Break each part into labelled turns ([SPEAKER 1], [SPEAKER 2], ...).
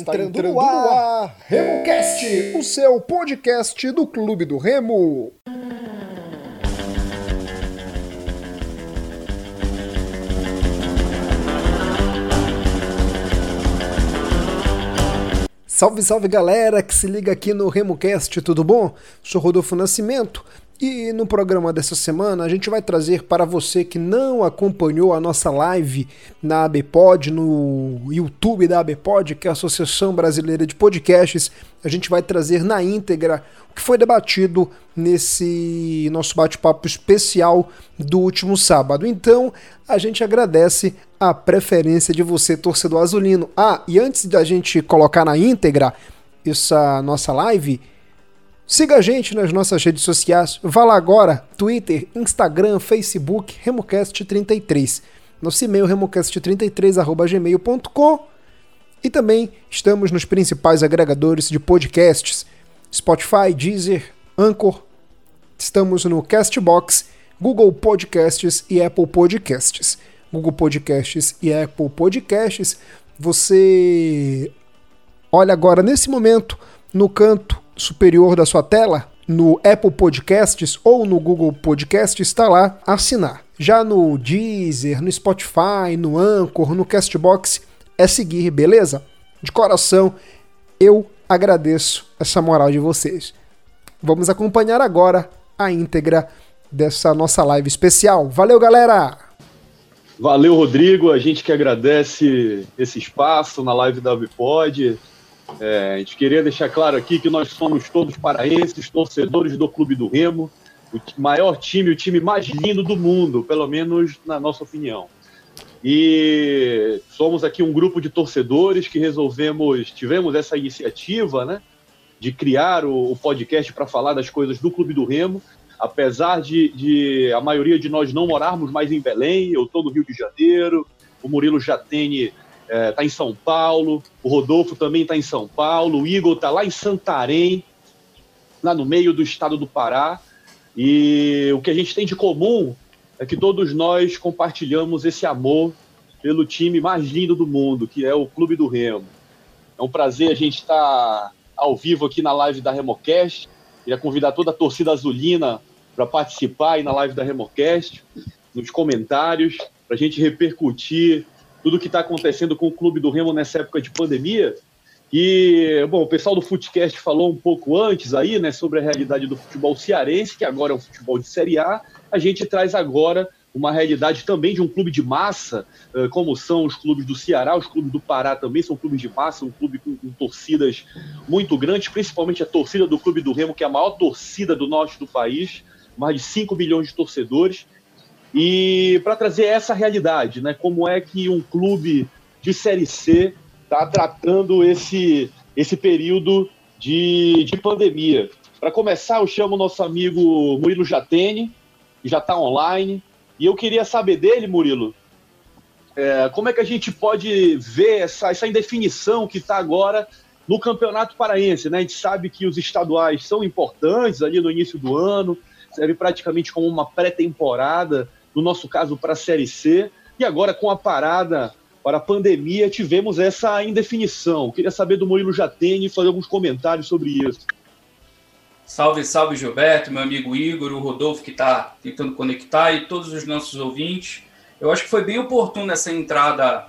[SPEAKER 1] Está, entrando, entrando, no ar, ar RemoCast, o seu podcast do Clube do Remo. Salve, salve galera que se liga aqui no RemoCast, tudo bom? Sou Rodolfo Nascimento e no programa dessa semana a gente vai trazer para você que não acompanhou a nossa live na ABPod, no YouTube da ABPod, que é a Associação Brasileira de Podcasts, a gente vai trazer na íntegra o que foi debatido nesse nosso bate-papo especial do último sábado. Então, a gente agradece a preferência de você, torcedor azulino. Ah, e antes da gente colocar na íntegra essa nossa live, Siga a gente nas nossas redes sociais. Vá lá agora: Twitter, Instagram, Facebook, Remocast33. Nosso e-mail remocast33@gmail.com. E também estamos nos principais agregadores de podcasts: Spotify, Deezer, Anchor. Estamos no Castbox, Google Podcasts e Apple Podcasts. Google Podcasts e Apple Podcasts. Você olha agora nesse momento no canto superior da sua tela, no Apple Podcasts ou no Google Podcasts, está lá assinar. Já no Deezer, no Spotify, no Anchor, no Castbox, é seguir, beleza? De coração, eu agradeço essa moral de vocês. Vamos acompanhar agora a íntegra dessa nossa live especial. Valeu, galera!
[SPEAKER 2] Valeu, Rodrigo. A gente que agradece esse espaço na live da Vipod. É, a gente queria deixar claro aqui que nós somos todos paraenses, torcedores do Clube do Remo, o maior time, o time mais lindo do mundo, pelo menos na nossa opinião. E somos aqui um grupo de torcedores que resolvemos, tivemos essa iniciativa, né, de criar o, o podcast para falar das coisas do Clube do Remo. Apesar de, de, a maioria de nós não morarmos mais em Belém, eu estou no Rio de Janeiro, o Murilo Jatene está é, em São Paulo, o Rodolfo também está em São Paulo, o Igor está lá em Santarém, lá no meio do estado do Pará. E o que a gente tem de comum é que todos nós compartilhamos esse amor pelo time mais lindo do mundo, que é o Clube do Remo. É um prazer a gente estar tá ao vivo aqui na live da Remocast. Queria convidar toda a torcida azulina para participar aí na live da Remocast, nos comentários, para a gente repercutir tudo que está acontecendo com o clube do Remo nessa época de pandemia. E, bom, o pessoal do Footcast falou um pouco antes aí, né, sobre a realidade do futebol cearense, que agora é um futebol de Série A. A gente traz agora uma realidade também de um clube de massa, como são os clubes do Ceará, os clubes do Pará também são clubes de massa, um clube com, com torcidas muito grandes, principalmente a torcida do Clube do Remo, que é a maior torcida do norte do país, mais de 5 milhões de torcedores. E para trazer essa realidade, né? Como é que um clube de Série C está tratando esse, esse período de, de pandemia. Para começar, eu chamo o nosso amigo Murilo Jatene, que já está online. E eu queria saber dele, Murilo, é, como é que a gente pode ver essa, essa indefinição que está agora no Campeonato Paraense, né? A gente sabe que os estaduais são importantes ali no início do ano, serve praticamente como uma pré-temporada no nosso caso para a Série C, e agora com a parada para a pandemia tivemos essa indefinição. Queria saber do Murilo Jatene e fazer alguns comentários sobre isso.
[SPEAKER 3] Salve, salve Gilberto, meu amigo Igor, o Rodolfo que está tentando conectar e todos os nossos ouvintes. Eu acho que foi bem oportuno essa entrada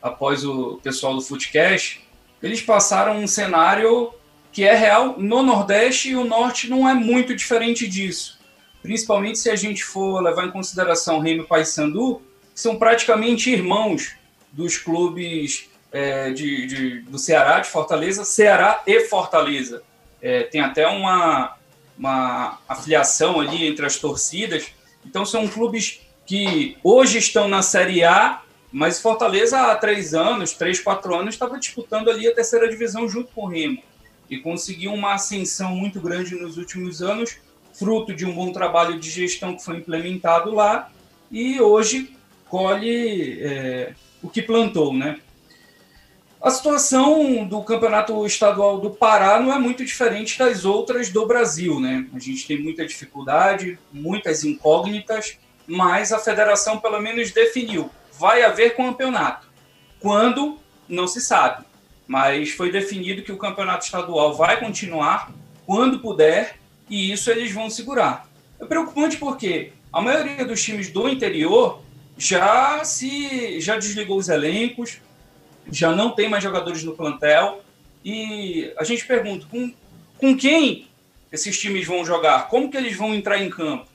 [SPEAKER 3] após o pessoal do Footcast. Eles passaram um cenário que é real no Nordeste e o Norte não é muito diferente disso principalmente se a gente for levar em consideração Remo e Paysandu, que são praticamente irmãos dos clubes é, de, de, do Ceará, de Fortaleza, Ceará e Fortaleza. É, tem até uma, uma afiliação ali entre as torcidas. Então são clubes que hoje estão na Série A, mas Fortaleza há três anos, três, quatro anos, estava disputando ali a terceira divisão junto com o Remo. E conseguiu uma ascensão muito grande nos últimos anos, fruto de um bom trabalho de gestão que foi implementado lá e hoje colhe é, o que plantou, né? A situação do campeonato estadual do Pará não é muito diferente das outras do Brasil, né? A gente tem muita dificuldade, muitas incógnitas, mas a federação pelo menos definiu: vai haver campeonato. Quando? Não se sabe. mas foi definido que o campeonato estadual vai continuar quando puder e isso eles vão segurar. É preocupante porque a maioria dos times do interior já se já desligou os elencos, já não tem mais jogadores no plantel e a gente pergunta com, com quem esses times vão jogar, como que eles vão entrar em campo.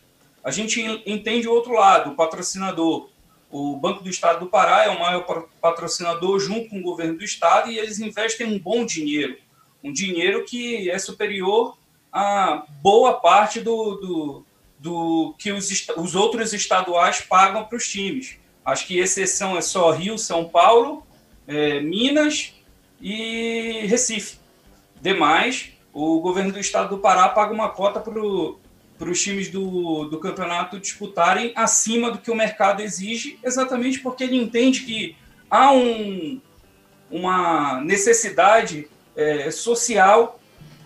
[SPEAKER 3] A gente entende o outro lado, o patrocinador. O Banco do Estado do Pará é o maior patrocinador junto com o governo do estado e eles investem um bom dinheiro, um dinheiro que é superior a boa parte do, do, do que os, os outros estaduais pagam para os times. Acho que exceção é só Rio, São Paulo, é, Minas e Recife. Demais, o governo do estado do Pará paga uma cota para os times do, do campeonato disputarem acima do que o mercado exige, exatamente porque ele entende que há um, uma necessidade é, social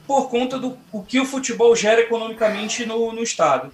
[SPEAKER 3] por conta do o que o futebol gera economicamente no, no estado.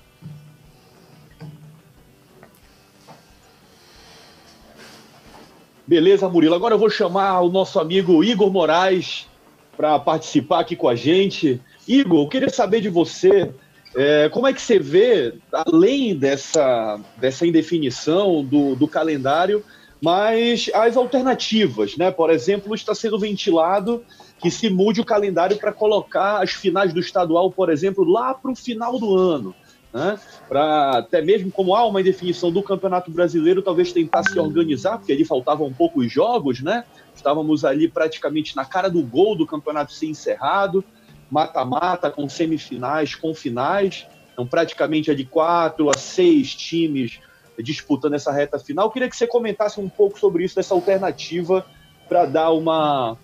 [SPEAKER 2] Beleza, Murilo. Agora eu vou chamar o nosso amigo Igor Moraes para participar aqui com a gente. Igor, eu queria saber de você é, como é que você vê, além dessa, dessa indefinição do, do calendário, mas as alternativas, né? Por exemplo, está sendo ventilado que se mude o calendário para colocar as finais do estadual, por exemplo, lá para o final do ano. Né? Para até mesmo como há uma indefinição do Campeonato Brasileiro, talvez tentar se organizar, porque ali faltavam poucos jogos, né? Estávamos ali praticamente na cara do gol do campeonato ser encerrado mata-mata, com semifinais, com finais. Então, praticamente é de quatro a seis times disputando essa reta final. Eu queria que você comentasse um pouco sobre isso, dessa alternativa para dar uma,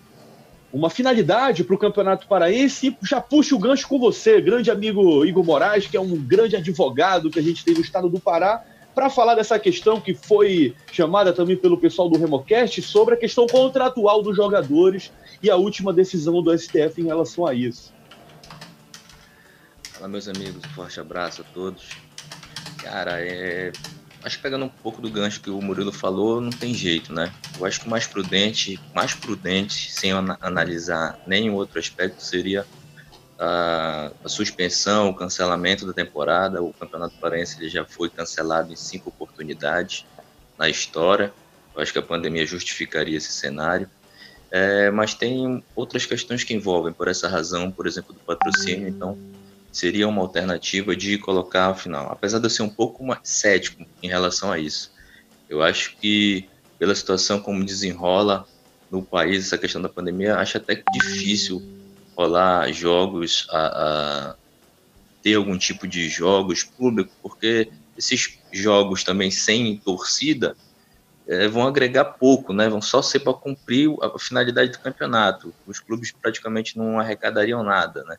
[SPEAKER 2] uma finalidade para o Campeonato Paraense e já puxa o gancho com você, grande amigo Igor Moraes, que é um grande advogado que a gente tem no estado do Pará, para falar dessa questão que foi chamada também pelo pessoal do Remocast sobre a questão contratual dos jogadores e a última decisão do STF em relação a isso.
[SPEAKER 4] Fala, meus amigos, forte abraço a todos. Cara, é... que pegando um pouco do gancho que o Murilo falou, não tem jeito, né? Eu acho que o mais prudente, mais prudente, sem analisar nenhum outro aspecto, seria a, a, suspensão, o cancelamento da temporada. O Campeonato Paraense ele já foi cancelado em cinco oportunidades na história. Eu acho que a pandemia justificaria esse cenário. É, mas tem outras questões que envolvem, por essa razão, por exemplo, do patrocínio. Então, seria uma alternativa de colocar ao final. Apesar de eu ser um pouco mais cético em relação a isso. Eu acho que, pela situação como desenrola no país essa questão da pandemia, acho até difícil rolar jogos, a, a ter algum tipo de jogos públicos, porque esses jogos também sem torcida é, vão agregar pouco, né? Vão só ser para cumprir a finalidade do campeonato. Os clubes praticamente não arrecadariam nada, né?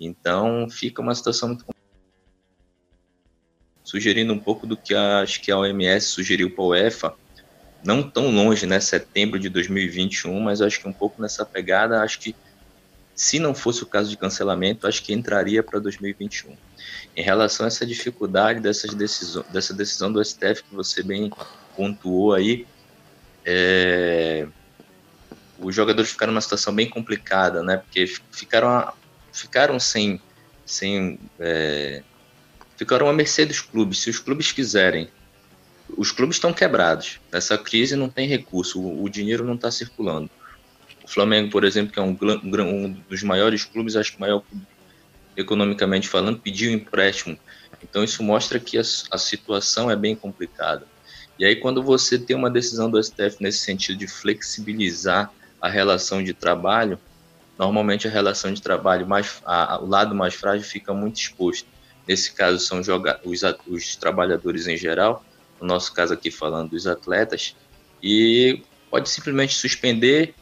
[SPEAKER 4] Então fica uma situação muito sugerindo um pouco do que a, acho que a OMS sugeriu para a UEFA, não tão longe, né, setembro de 2021, mas acho que um pouco nessa pegada, acho que se não fosse o caso de cancelamento, acho que entraria para 2021. Em relação a essa dificuldade dessas decisões, dessa decisão do STF que você bem pontuou aí, é, os jogadores ficaram numa situação bem complicada, né? Porque ficaram, ficaram sem, sem é, ficaram à mercê dos clubes. Se os clubes quiserem, os clubes estão quebrados. Nessa crise não tem recurso, o, o dinheiro não está circulando. Flamengo, por exemplo, que é um, um dos maiores clubes, acho que o maior economicamente falando, pediu empréstimo. Então isso mostra que a, a situação é bem complicada. E aí quando você tem uma decisão do STF nesse sentido de flexibilizar a relação de trabalho, normalmente a relação de trabalho mais a, a, o lado mais frágil fica muito exposto. Nesse caso são joga, os, os trabalhadores em geral, no nosso caso aqui falando dos atletas, e pode simplesmente suspender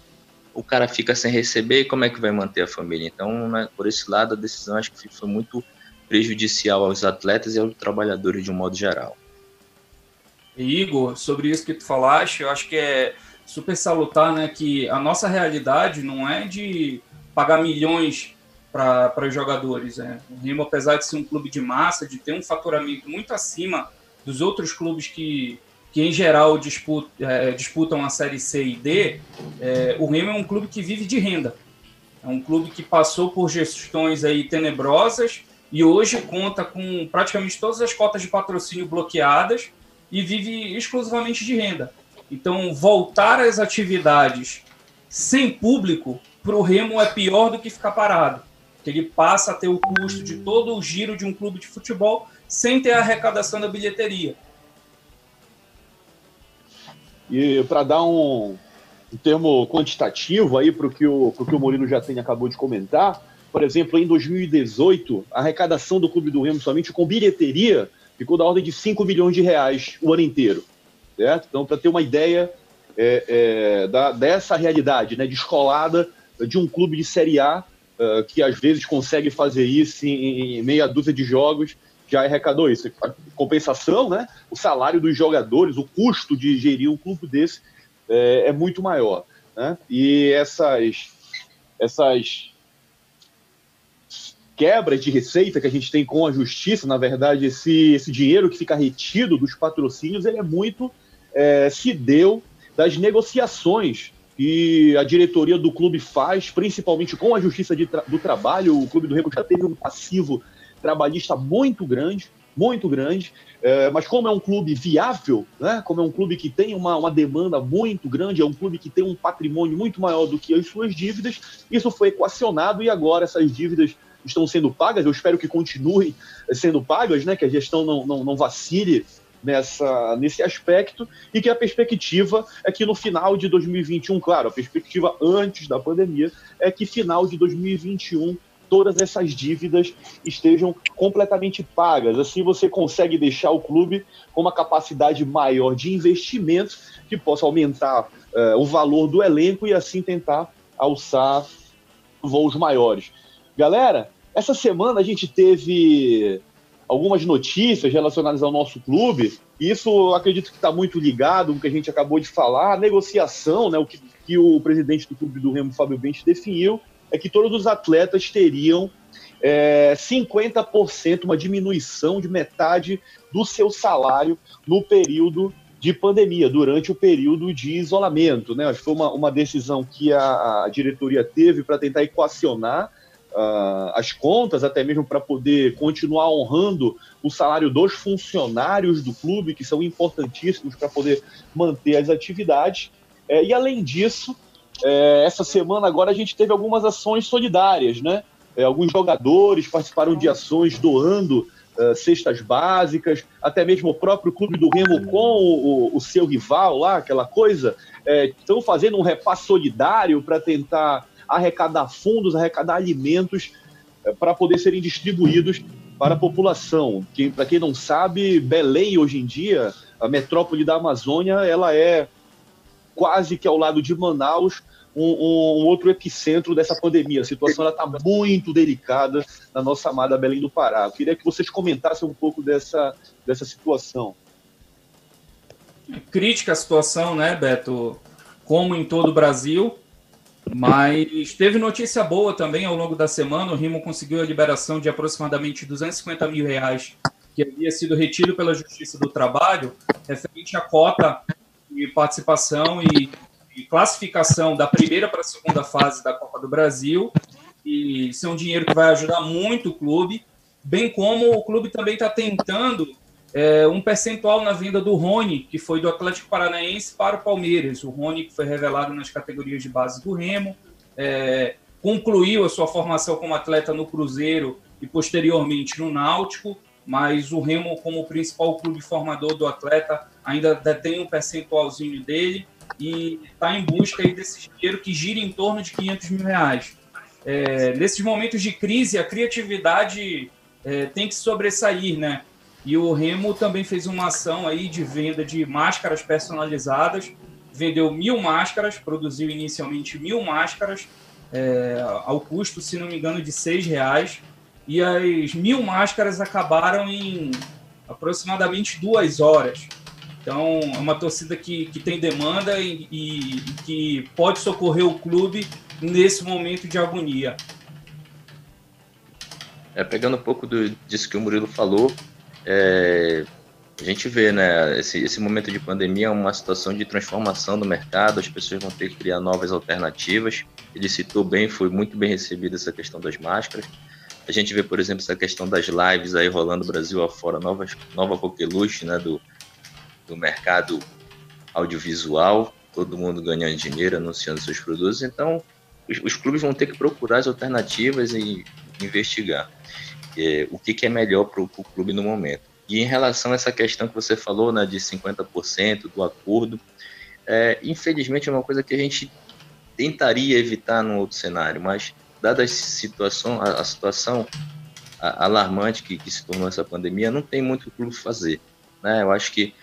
[SPEAKER 4] o cara fica sem receber, como é que vai manter a família? Então, né, por esse lado, a decisão acho que foi muito prejudicial aos atletas e aos trabalhadores de um modo geral.
[SPEAKER 3] Igor, sobre isso que tu falaste, eu acho que é super salutar, né, que a nossa realidade não é de pagar milhões para os jogadores. Né? O Remo, apesar de ser um clube de massa, de ter um faturamento muito acima dos outros clubes que, que em geral disputam, é, disputam a Série C e D, é, o Remo é um clube que vive de renda. É um clube que passou por gestões aí tenebrosas e hoje conta com praticamente todas as cotas de patrocínio bloqueadas e vive exclusivamente de renda. Então, voltar às atividades sem público para o Remo é pior do que ficar parado. Porque ele passa a ter o custo de todo o giro de um clube de futebol sem ter a arrecadação da bilheteria.
[SPEAKER 2] E para dar um, um, termo quantitativo aí para o que o Murilo já tem acabou de comentar, por exemplo, em 2018, a arrecadação do Clube do Remo somente com bilheteria ficou da ordem de 5 milhões de reais o ano inteiro. Certo? Então, para ter uma ideia é, é, da, dessa realidade né, descolada de um clube de Série A uh, que às vezes consegue fazer isso em, em, meia dúzia de jogos, já arrecadou isso. A compensação, né, o salário dos jogadores, o custo de gerir um clube desse é, é muito maior. Né? E essas, essas quebras de receita que a gente tem com a justiça, na verdade, esse, esse dinheiro que fica retido dos patrocínios, ele é muito é, se deu das negociações que a diretoria do clube faz, principalmente com a Justiça tra do Trabalho. O Clube do Remo já teve um passivo trabalhista muito grande, muito grande, é, mas como é um clube viável, né, como é um clube que tem uma, uma demanda muito grande, é um clube que tem um patrimônio muito maior do que as suas dívidas, isso foi equacionado e agora essas dívidas estão sendo pagas, eu espero que continuem sendo pagas, né, que a gestão não, não, não vacile nessa, nesse aspecto e que a perspectiva é que no final de 2021, claro, a perspectiva antes da pandemia é que final de 2021 todas essas dívidas estejam completamente pagas. Assim você consegue deixar o clube com uma capacidade maior de investimento que possa aumentar uh, o valor do elenco e assim tentar alçar voos maiores. Galera, essa semana a gente teve algumas notícias relacionadas ao nosso clube, isso acredito que está muito ligado com o que a gente acabou de falar, a negociação, né, o que, que o presidente do clube do Remo, Fábio Bente, definiu, é que todos os atletas teriam é, 50%, uma diminuição de metade do seu salário no período de pandemia, durante o período de isolamento. Né? Acho que foi uma, uma decisão que a, a diretoria teve para tentar equacionar uh, as contas, até mesmo para poder continuar honrando o salário dos funcionários do clube, que são importantíssimos para poder manter as atividades. É, e além disso, é, essa semana agora a gente teve algumas ações solidárias, né? É, alguns jogadores participaram de ações doando uh, cestas básicas, até mesmo o próprio clube do Remo com o, o, o seu rival lá, aquela coisa, estão é, fazendo um repasse solidário para tentar arrecadar fundos, arrecadar alimentos é, para poder serem distribuídos para a população. Que, para quem não sabe, Belém hoje em dia, a metrópole da Amazônia, ela é quase que ao lado de Manaus, um, um, outro epicentro dessa pandemia. A situação está muito delicada na nossa amada Belém do Pará. Eu queria que vocês comentassem um pouco dessa, dessa situação.
[SPEAKER 3] Crítica a situação, né, Beto? Como em todo o Brasil, mas teve notícia boa também ao longo da semana. O Rimo conseguiu a liberação de aproximadamente 250 mil reais que havia sido retido pela Justiça do Trabalho, referente à cota de participação e, e classificação da primeira para a segunda fase da Copa do Brasil. E isso é um dinheiro que vai ajudar muito o clube, bem como o clube também está tentando é, um percentual na venda do Rony, que foi do Atlético Paranaense para o Palmeiras. O Rony, que foi revelado nas categorias de base do Remo, é, concluiu a sua formação como atleta no Cruzeiro e posteriormente no Náutico, mas o Remo, como principal clube formador do atleta, ainda detém um percentualzinho dele e está em busca desse dinheiro que gira em torno de 500 mil reais. É, nesses momentos de crise, a criatividade é, tem que sobressair, né? E o Remo também fez uma ação aí de venda de máscaras personalizadas. Vendeu mil máscaras, produziu inicialmente mil máscaras, é, ao custo, se não me engano, de seis reais. E as mil máscaras acabaram em aproximadamente duas horas. Então, é uma torcida que, que tem demanda e, e, que pode socorrer o clube nesse momento de agonia.
[SPEAKER 4] É, pegando um pouco do, disso que o Murilo falou, é, a gente vê, né, esse, esse momento de pandemia é uma situação de transformação do mercado, as pessoas vão ter que criar novas alternativas. Ele citou bem, foi muito bem recebida essa questão das máscaras. A gente vê, por exemplo, essa questão das lives aí rolando Brasil afora, novas, nova coqueluche, né, do, do mercado audiovisual, todo mundo ganhando dinheiro, anunciando seus produtos. Então, os, os clubes vão ter que procurar as alternativas e investigar é, o que, que, é melhor para o clube no momento. E em relação a essa questão que você falou, né, de 50% do acordo, é, infelizmente é uma coisa que a gente tentaria evitar num outro cenário, mas dada a situação, a, a situação alarmante que, que, se tornou essa pandemia, não tem muito o clube fazer. Né? Eu acho que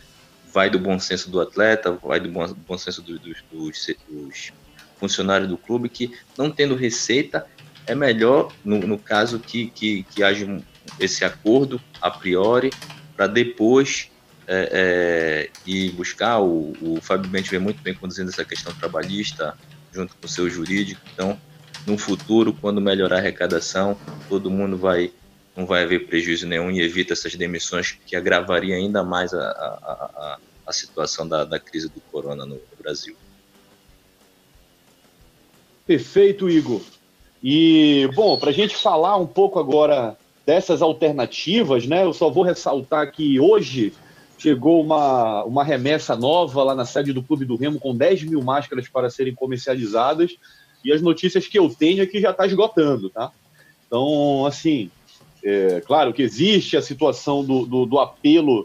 [SPEAKER 4] vai do bom senso do atleta, vai do bom, bom senso do, do, dos, dos, funcionários do clube, que não tendo receita, é melhor, no, no caso, que, que, que haja esse acordo a priori, para depois é, é, ir buscar. O, o Fábio Bente vem muito bem conduzindo essa questão trabalhista, junto com o seu jurídico, então no futuro, quando melhorar a arrecadação, todo mundo vai não vai haver prejuízo nenhum e evita essas demissões que agravaria ainda mais a, a, a, a situação da, da, crise do corona no, no Brasil.
[SPEAKER 2] Perfeito, Igor. E, bom, para a gente falar um pouco agora dessas alternativas, né, eu só vou ressaltar que hoje chegou uma, uma remessa nova lá na sede do Clube do Remo com 10 mil máscaras para serem comercializadas e as notícias que eu tenho é que já está esgotando, tá? Então, assim, é, claro que existe a situação do, do, do apelo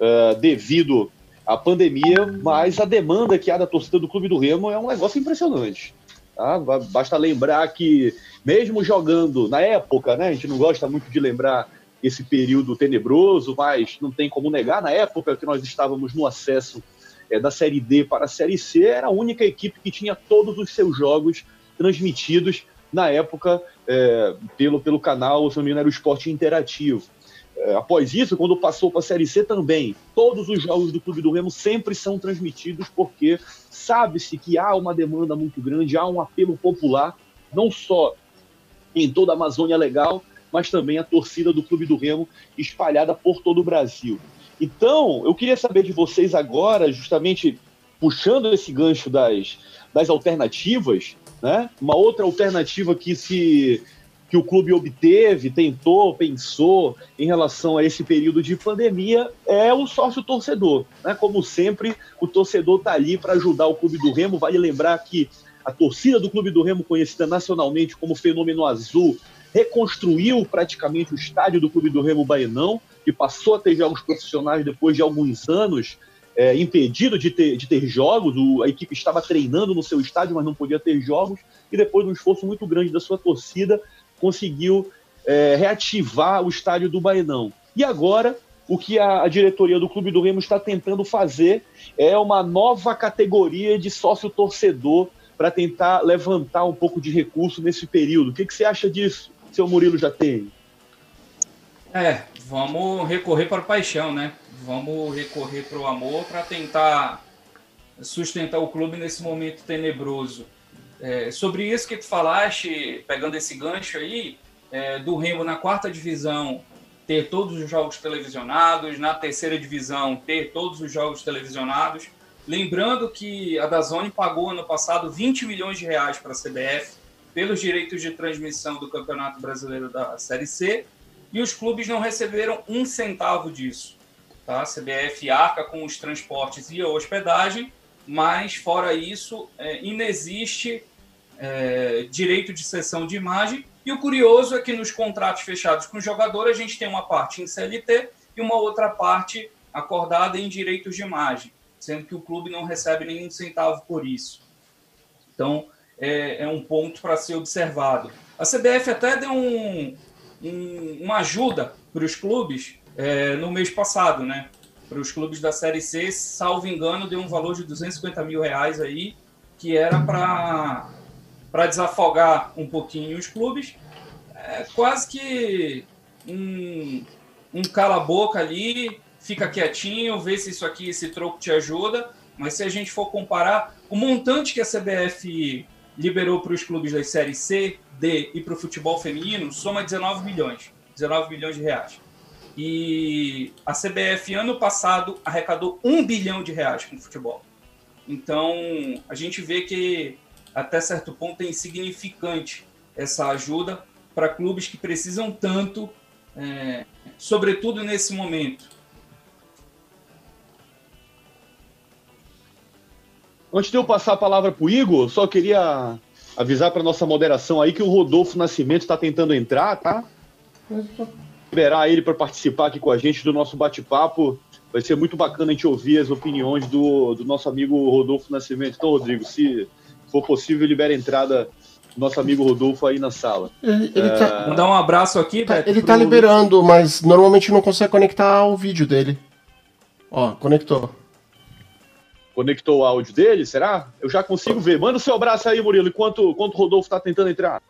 [SPEAKER 2] uh, devido à pandemia, mas a demanda que há da torcida do Clube do Remo é um negócio impressionante. Tá? Basta lembrar que, mesmo jogando na época, né, a gente não gosta muito de lembrar esse período tenebroso, mas não tem como negar, na época que nós estávamos no acesso é, da Série D para a Série C, era a única equipe que tinha todos os seus jogos transmitidos na época é, pelo, pelo canal, se não me engano, era o Esporte Interativo. É, após isso, quando passou para a Série C também, todos os jogos do Clube do Remo sempre são transmitidos porque sabe-se que há uma demanda muito grande, há um apelo popular, não só em toda a Amazônia Legal, mas também a torcida do Clube do Remo espalhada por todo o Brasil. Então, eu queria saber de vocês agora, justamente puxando esse gancho das, das alternativas, né? Uma outra alternativa que se que o clube obteve, tentou, pensou em relação a esse período de pandemia é o sócio torcedor. Né? Como sempre, o torcedor está ali para ajudar o Clube do Remo. Vale lembrar que a torcida do Clube do Remo, conhecida nacionalmente como Fenômeno Azul, reconstruiu praticamente o estádio do Clube do Remo Baenão, que passou a ter jogos profissionais depois de alguns anos é, impedido de ter, de ter jogos, o, a equipe estava treinando no seu estádio, mas não podia ter jogos, e depois de um esforço muito grande da sua torcida, conseguiu é, reativar o estádio do Baenão. E agora, o que a, a, diretoria do Clube do Remo está tentando fazer é uma nova categoria de sócio-torcedor para tentar levantar um pouco de recurso nesse período. O que, que você acha disso, seu Murilo já tem?
[SPEAKER 3] É, vamos recorrer para a paixão, né? Vamos recorrer para o amor para tentar sustentar o clube nesse momento tenebroso. É, sobre isso que tu falaste, pegando esse gancho aí, é, do Remo na quarta divisão ter todos os jogos televisionados, na terceira divisão ter todos os jogos televisionados. Lembrando que a Dazone pagou ano passado 20 milhões de reais para a CBF pelos direitos de transmissão do Campeonato Brasileiro da Série C e os clubes não receberam um centavo disso. Tá? A CBF arca com os transportes e a hospedagem, mas fora isso, é, inexiste é, direito de cessão de imagem. E o curioso é que nos contratos fechados com o jogador, a gente tem uma parte em CLT e uma outra parte acordada em direitos de imagem, sendo que o clube não recebe nenhum centavo por isso. Então, é, é um ponto para ser observado. A CBF até deu um, um, uma ajuda para os clubes é, no mês passado, né? Para os clubes da Série C, salvo engano, deu um valor de 250 mil reais aí, que era para desafogar um pouquinho os clubes. É, quase que um, um cala-boca ali, fica quietinho, vê se isso aqui, esse troco te ajuda. Mas se a gente for comparar, o montante que a CBF liberou para os clubes das séries C, D e para o futebol feminino soma 19 milhões. 19 milhões de reais. E a CBF, ano passado, arrecadou um bilhão de reais com o futebol. Então, a gente vê que, até certo ponto, é insignificante essa ajuda para clubes que precisam tanto, é, sobretudo nesse momento.
[SPEAKER 2] Antes de eu passar a palavra para o Igor, só queria avisar para nossa moderação aí que o Rodolfo Nascimento está tentando entrar, tá? Liberar ele para participar aqui com a gente do nosso bate-papo. Vai ser muito bacana a gente ouvir as opiniões do, do nosso amigo Rodolfo Nascimento. Então, Rodrigo, se for possível, libera a entrada do nosso amigo Rodolfo aí na sala.
[SPEAKER 3] Ele, ele é... tá... Mandar um abraço aqui,
[SPEAKER 1] tá, Ele tá liberando, mas normalmente não consegue conectar o vídeo dele. Ó, conectou.
[SPEAKER 2] Conectou o áudio dele, será? Eu já consigo ver. Manda o seu abraço aí, Murilo, enquanto, enquanto o Rodolfo está tentando entrar.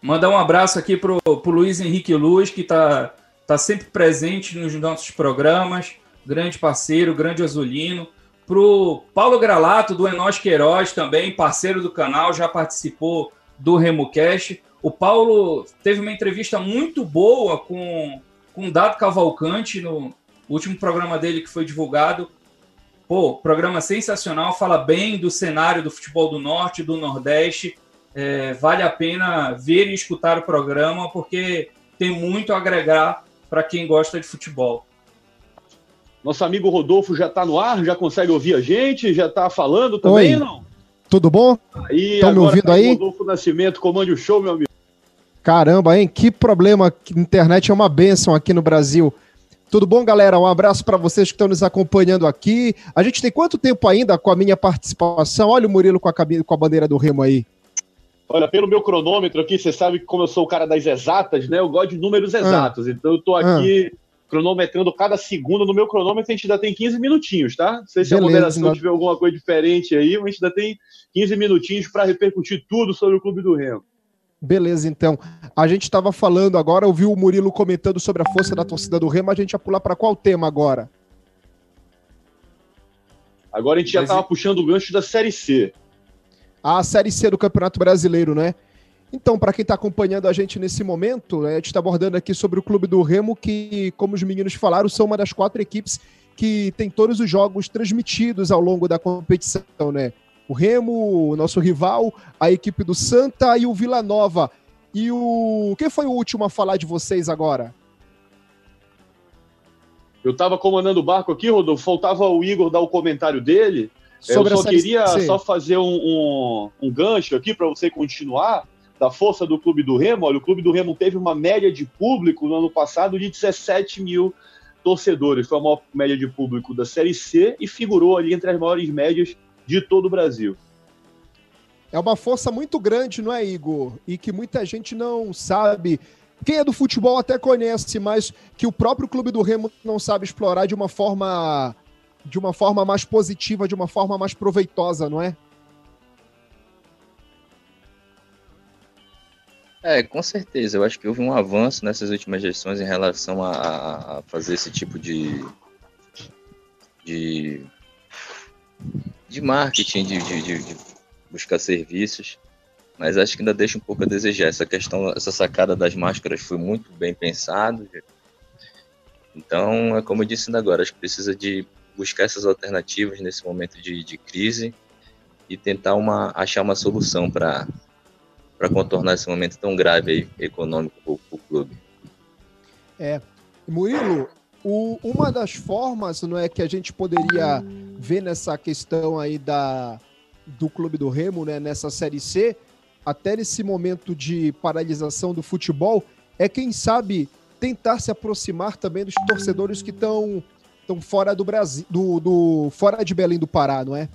[SPEAKER 3] Mandar um abraço aqui pro, pro Luiz Henrique Luz, que está tá sempre presente nos nossos programas, grande parceiro, grande azulino. Pro Paulo Gralato, do Enos Queiroz, também, parceiro do canal, já participou do RemoCast. O Paulo teve uma entrevista muito boa com, com o Dado Cavalcante no último programa dele que foi divulgado. Pô, programa sensacional, fala bem do cenário do futebol do Norte, do Nordeste. É, vale a pena ver e escutar o programa, porque tem muito a agregar para quem gosta de futebol.
[SPEAKER 2] Nosso amigo Rodolfo já está no ar, já consegue ouvir a gente, já está falando também, Oi. não?
[SPEAKER 1] Tudo bom?
[SPEAKER 2] Estão me ouvindo tá aí? Rodolfo Nascimento, comande o show, meu amigo.
[SPEAKER 1] Caramba, hein? Que problema. A internet é uma benção aqui no Brasil. Tudo bom, galera? Um abraço para vocês que estão nos acompanhando aqui. A gente tem quanto tempo ainda com a minha participação? Olha o Murilo com a, com a bandeira do Remo aí.
[SPEAKER 2] Olha, pelo meu cronômetro aqui, você sabe que como eu sou o cara das exatas, né? Eu gosto de números ah. exatos. Ah. Então eu tô aqui ah. Cronometrando cada segundo. No meu cronômetro a gente ainda tem 15 minutinhos, tá? Não sei se Beleza, a moderação tiver alguma coisa diferente aí, mas a gente ainda tem 15 minutinhos para repercutir tudo sobre o Clube do Remo.
[SPEAKER 1] Beleza, então. A gente estava falando agora, ouviu o Murilo comentando sobre a força da torcida do Remo, a gente ia pular para qual tema agora?
[SPEAKER 2] Agora a gente já estava puxando o gancho da Série C.
[SPEAKER 1] A Série C do Campeonato Brasileiro, né? Então, para quem está acompanhando a gente nesse momento, né, a gente está abordando aqui sobre o Clube do Remo, que, como os meninos falaram, são uma das quatro equipes que tem todos os jogos transmitidos ao longo da competição, né? o Remo, o nosso rival, a equipe do Santa e o Vila Nova. E o. Quem foi o último a falar de vocês agora?
[SPEAKER 2] Eu estava comandando o barco aqui, Rodolfo. Faltava o Igor dar o comentário dele. Sobre Eu só queria só fazer um, um, um gancho aqui para você continuar da força do Clube do Remo. Olha, o Clube do Remo teve uma média de público no ano passado de 17 mil torcedores. Foi a maior média de público da Série C e figurou ali entre as maiores médias de todo o Brasil.
[SPEAKER 1] É uma força muito grande, não é, Igor? E que muita gente não sabe. Quem é do futebol até conhece, mas que o próprio clube do Remo não sabe explorar de uma forma de uma forma mais positiva, de uma forma mais proveitosa, não é?
[SPEAKER 4] É, com certeza. Eu acho que houve um avanço nessas últimas gestões em relação a, a fazer esse tipo de, de de marketing, de, de, de, buscar serviços, mas acho que ainda deixa um pouco a desejar. Essa questão, essa sacada das máscaras foi muito bem pensado. Então, é como eu disse ainda agora, acho que precisa de buscar essas alternativas nesse momento de, de crise e tentar uma, achar uma solução para contornar esse momento tão grave aí, econômico para o clube.
[SPEAKER 1] É. Murilo, o, uma das formas não é que a gente poderia ver nessa questão aí da, do Clube do Remo, né, nessa Série C, até nesse momento de paralisação do futebol, é quem sabe tentar se aproximar também dos torcedores que estão estão fora do Brasil, do, do, fora de Belém do Pará, não é?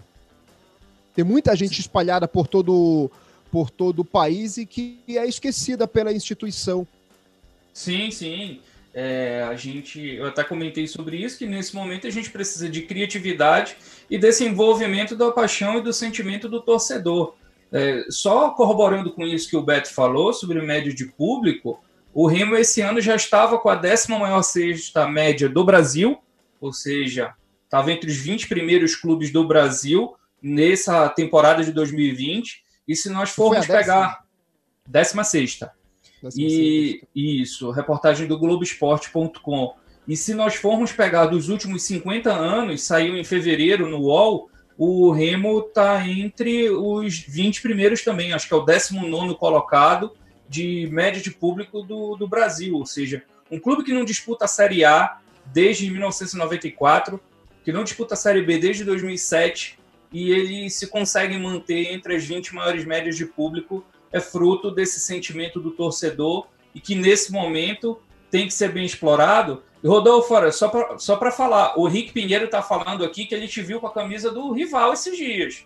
[SPEAKER 1] Tem muita gente espalhada por todo por todo o país e que é esquecida pela instituição.
[SPEAKER 3] Sim, sim. É, a gente, eu até comentei sobre isso, que nesse momento a gente precisa de criatividade e desse envolvimento da paixão e do sentimento do torcedor. É, só corroborando com isso que o Beto falou sobre o médio de público, o Remo esse ano já estava com a décima maior sexta média do Brasil, ou seja, estava entre os 20 primeiros clubes do Brasil nessa temporada de 2020. E se nós formos pegar décima sexta, E isso, reportagem do Globoesporte.com. E se nós formos pegar dos últimos 50 anos, saiu em fevereiro no UOL, o Remo está entre os 20 primeiros também, acho que é o 19 colocado de média de público do, do Brasil, ou seja, um clube que não disputa a Série A desde 1994, que não disputa a Série B desde 2007, e ele se consegue manter entre as 20 maiores médias de público, é fruto desse sentimento do torcedor e que nesse momento tem que ser bem explorado. E Rodolfo, só para falar, o Rick Pinheiro está falando aqui que ele te viu com a camisa do rival esses dias.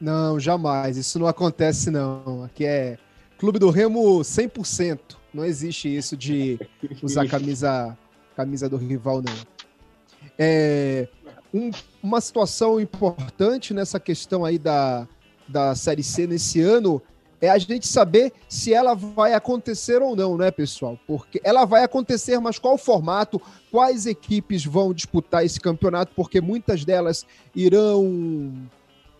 [SPEAKER 1] Não, jamais. Isso não acontece, não. Aqui é Clube do Remo 100%. Não existe isso de usar camisa, camisa do rival, não. É, um, uma situação importante nessa questão aí da, da Série C nesse ano é a gente saber se ela vai acontecer ou não, né, pessoal? Porque ela vai acontecer, mas qual formato, quais equipes vão disputar esse campeonato, porque muitas delas irão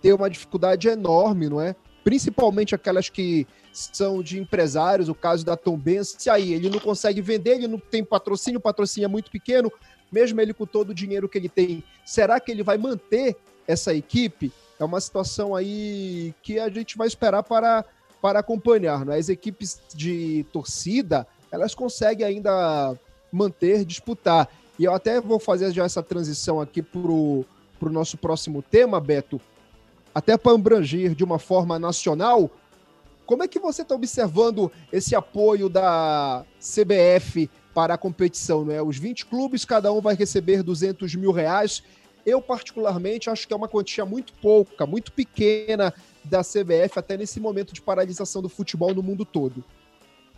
[SPEAKER 1] ter uma dificuldade enorme, não é? Principalmente aquelas que são de empresários, o caso da Tom Benz, aí ele não consegue vender, ele não tem patrocínio, o patrocínio é muito pequeno, mesmo ele com todo o dinheiro que ele tem, será que ele vai manter essa equipe? É uma situação aí que a gente vai esperar para para acompanhar. Né? As equipes de torcida, elas conseguem ainda manter, disputar. E eu até vou fazer já essa transição aqui para o nosso próximo tema, Beto, até para abranger de uma forma nacional. Como é que você está observando esse apoio da CBF para a competição? Né? Os 20 clubes, cada um vai receber 200 mil reais. Eu, particularmente, acho que é uma quantia muito pouca, muito pequena da CBF até nesse momento de paralisação do futebol no mundo todo.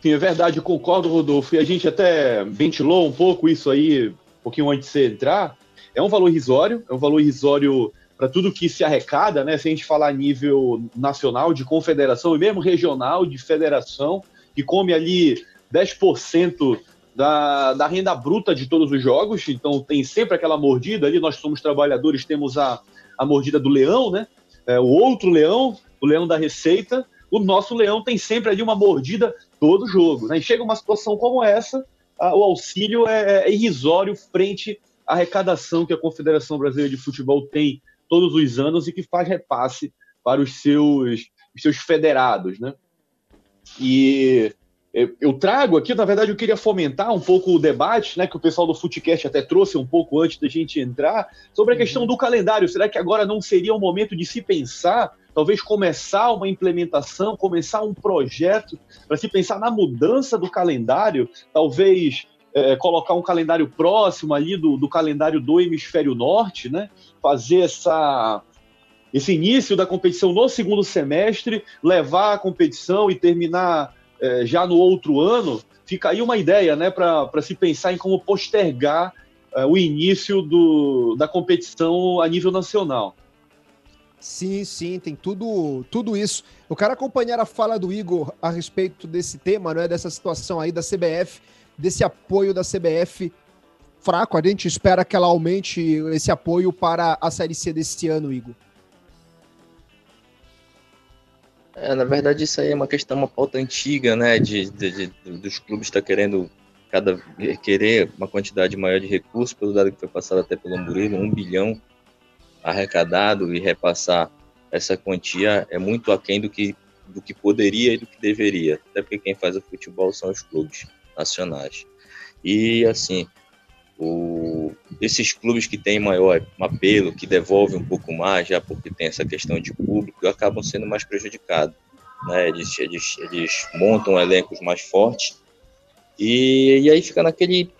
[SPEAKER 2] Sim, é verdade, concordo, Rodolfo. E a gente até ventilou um pouco isso aí, um pouquinho antes de você entrar. É um valor irrisório, é um valor irrisório para tudo que se arrecada, né? Se a gente falar a nível nacional, de confederação e mesmo regional, de federação, que come ali 10% da, da renda bruta de todos os jogos, então tem sempre aquela mordida ali. Nós somos trabalhadores, temos a, a mordida do leão, né? É, o outro leão, o leão da receita, o nosso leão tem sempre ali uma mordida todo jogo. Né? E chega uma situação como essa, a, o auxílio é, é, irrisório frente à arrecadação que a Confederação Brasileira de Futebol tem todos os anos e que faz repasse para os seus, os seus federados. Né? E eu trago aqui, na verdade, eu queria fomentar um pouco o debate, né, que o pessoal do Footcast até trouxe um pouco antes da gente entrar, sobre a uhum. questão do calendário. Será que agora não seria o momento de se pensar, talvez começar uma implementação, começar um projeto para se pensar na mudança do calendário, talvez é, colocar um calendário próximo ali do, do calendário do hemisfério norte, né? Fazer essa esse início da competição no segundo semestre, levar a competição e terminar é, já no outro ano, fica aí uma ideia né, para se pensar em como postergar é, o início do, da competição a nível nacional.
[SPEAKER 1] Sim, sim, tem tudo, tudo isso. Eu quero acompanhar a fala do Igor a respeito desse tema, não é? Dessa situação aí da CBF, desse apoio da CBF fraco. A gente espera que ela aumente esse apoio para a Série C desse ano, Igor.
[SPEAKER 4] É, na verdade, isso aí é uma questão, uma pauta antiga, né? De, de, de dos clubes estar tá querendo cada querer uma quantidade maior de recursos, pelo dado que foi passado até pelo Murilo, um bilhão arrecadado e repassar essa quantia é muito aquém do que, do que poderia e do que deveria, até porque quem faz o futebol são os clubes nacionais. E assim, o, esses clubes que têm maior apelo, que devolvem um pouco mais, já porque tem essa questão de público, acabam sendo mais prejudicados. Né? Eles, eles, eles montam elencos mais fortes e, e aí fica naquele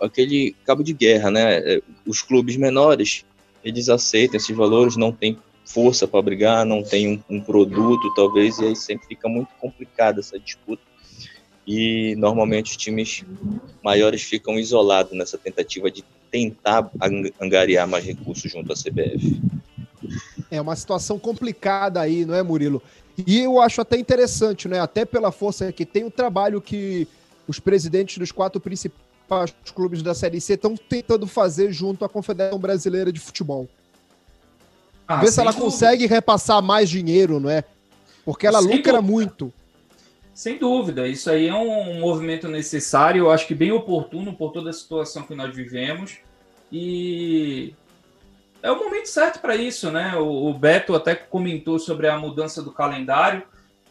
[SPEAKER 4] aquele cabo de guerra, né? Os clubes menores, eles aceitam esses valores, não tem força para brigar, não tem um, um produto, talvez, e aí sempre fica muito complicada essa disputa e normalmente os times maiores ficam isolados nessa tentativa de tentar angariar mais recursos junto à CBF.
[SPEAKER 1] É uma situação complicada aí, não é, Murilo? E eu acho até interessante, né? Até pela força que tem o trabalho que os presidentes dos quatro principais clubes da Série C estão tentando fazer junto à Confederação Brasileira de Futebol. Ah, Ver se ela consegue repassar mais dinheiro, não é? Porque ela lucra muito.
[SPEAKER 3] Sem dúvida, isso aí é um movimento necessário, eu acho que bem oportuno por toda a situação que nós vivemos. E é o momento certo para isso, né? O, Beto até comentou sobre a mudança do calendário.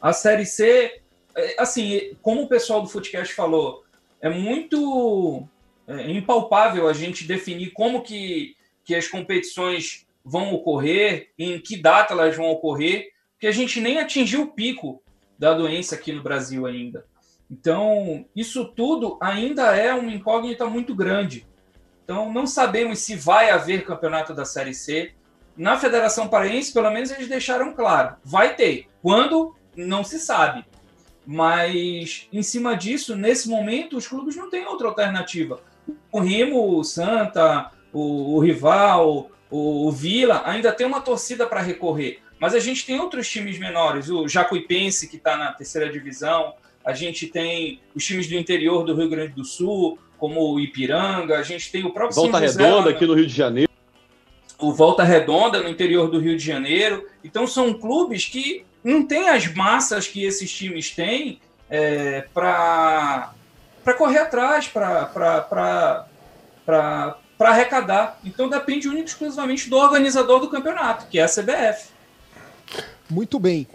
[SPEAKER 3] A Série C, é, assim, como o pessoal do Footcast falou, é muito é, impalpável a gente definir como que, que as competições vão ocorrer, em que data elas vão ocorrer, porque a gente nem atingiu o pico da doença aqui no Brasil ainda. Então, isso tudo ainda é uma incógnita muito grande. Então, não sabemos se vai haver campeonato da Série C. Na Federação Paraense, pelo menos, eles deixaram claro: vai ter. Quando? Não se sabe. Mas, em cima disso, nesse momento, os clubes não têm outra alternativa. O Remo, o Santa, o, o Rival, o, o Vila ainda tem uma torcida para recorrer. Mas a gente tem outros times menores, o Jacuipense, que está na terceira divisão, a gente tem os times do interior do Rio Grande do Sul, como o Ipiranga, a gente tem o próprio
[SPEAKER 2] Volta Redonda aqui no Rio de Janeiro.
[SPEAKER 3] O Volta Redonda no interior do Rio de Janeiro. Então são clubes que não têm as massas que esses times têm é, para correr atrás, para arrecadar. Então depende único exclusivamente do organizador do campeonato, que é a CBF.
[SPEAKER 1] Muito bem.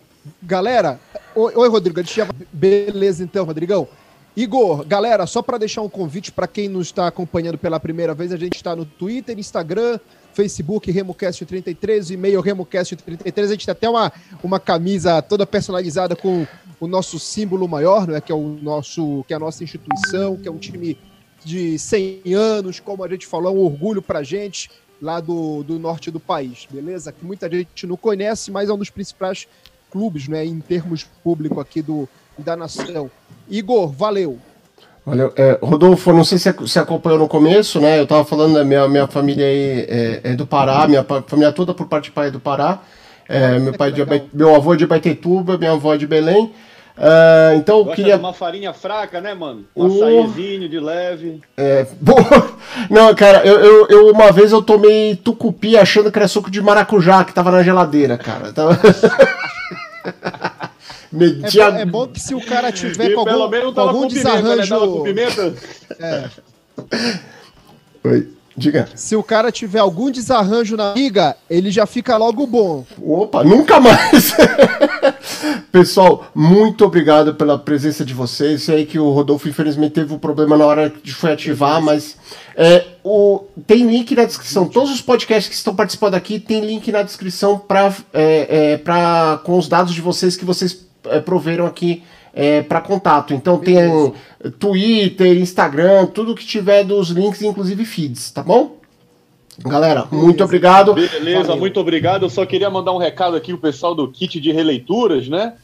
[SPEAKER 1] Galera, oi, Rodrigo, a beleza então, Rodrigão. Igor, galera, só para deixar um convite para quem nos está acompanhando pela primeira vez, a gente está no Twitter, Instagram, Facebook, RemoCast33, e-mail RemoCast33. A gente tem até uma, uma camisa toda personalizada com o nosso símbolo maior, né, que é o nosso, que é a nossa instituição, que é um time de 100 anos, como a gente falou, é um orgulho para gente lá do, do norte do país, beleza? Que muita gente não conhece, mas é um dos principais clubes, né, em termos público aqui do, da nação. Igor, valeu.
[SPEAKER 5] Valeu. É, Rodolfo, não sei se você acompanhou no começo, né? Eu tava falando da minha, minha família aí é, é do Pará, minha família toda por parte de pai é do Pará. É, meu, pai de, meu avô é de Baitetuba, minha avó é de Belém. Uh, então
[SPEAKER 2] Gosta
[SPEAKER 5] queria.
[SPEAKER 2] uma farinha fraca, né, mano? Um açaizinho de leve.
[SPEAKER 5] É, não, cara, eu, eu, eu, uma vez eu tomei tucupi achando que era suco de maracujá que tava na geladeira, cara. Tava...
[SPEAKER 1] Media... É, bom, é, bom que se o cara tiver e com algum, com algum com desarranjo. Pimenta, né? É.
[SPEAKER 5] Oi. Diga.
[SPEAKER 1] Se o cara tiver algum desarranjo na liga, ele já fica logo bom.
[SPEAKER 5] Opa, nunca mais! Pessoal, muito obrigado pela presença de vocês. Sei que o Rodolfo, infelizmente, teve um problema na hora de foi ativar, mas é, o, tem link na descrição. Todos os podcasts que estão participando aqui tem link na descrição pra, é, é, pra, com os dados de vocês que vocês é, proveram aqui é, para contato. Então tem Twitter, Instagram, tudo que tiver dos links, inclusive feeds, tá bom? Galera, muito obrigado.
[SPEAKER 2] Beleza, Valeu. muito obrigado. Eu só queria mandar um recado aqui pro pessoal do kit de releituras, né?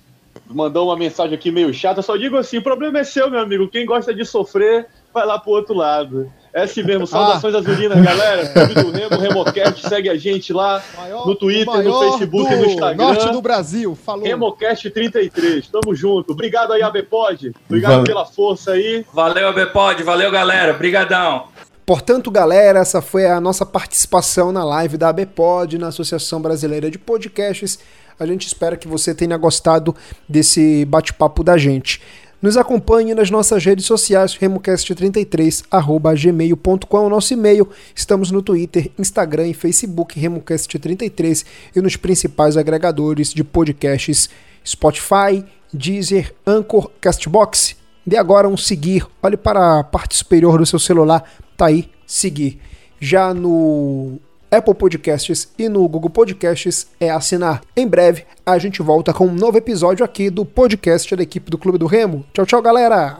[SPEAKER 2] Mandou uma mensagem aqui meio chata. Só digo assim: o problema é seu, meu amigo. Quem gosta de sofrer, vai lá pro outro lado. É assim mesmo, saudações ah. azulinas, galera. Clube do Remo, Remocast, segue a gente lá maior, no Twitter, no Facebook, no Instagram.
[SPEAKER 1] Norte do Brasil, falou.
[SPEAKER 2] Remocast 33, tamo junto. Obrigado aí, ABPod. Obrigado valeu. pela força aí.
[SPEAKER 3] Valeu, ABPod, valeu, galera. Obrigadão.
[SPEAKER 1] Portanto, galera, essa foi a nossa participação na live da ABPod, na Associação Brasileira de Podcasts. A gente espera que você tenha gostado desse bate-papo da gente. Nos acompanhe nas nossas redes sociais, remocast33@gmail.com é o nosso e-mail. Estamos no Twitter, Instagram e Facebook remocast33 e nos principais agregadores de podcasts Spotify, Deezer, Anchor, Castbox. Dê agora um seguir. Olhe para a parte superior do seu celular, tá aí, seguir. Já no Apple Podcasts e no Google Podcasts é assinar. Em breve a gente volta com um novo episódio aqui do podcast da equipe do Clube do Remo. Tchau, tchau, galera!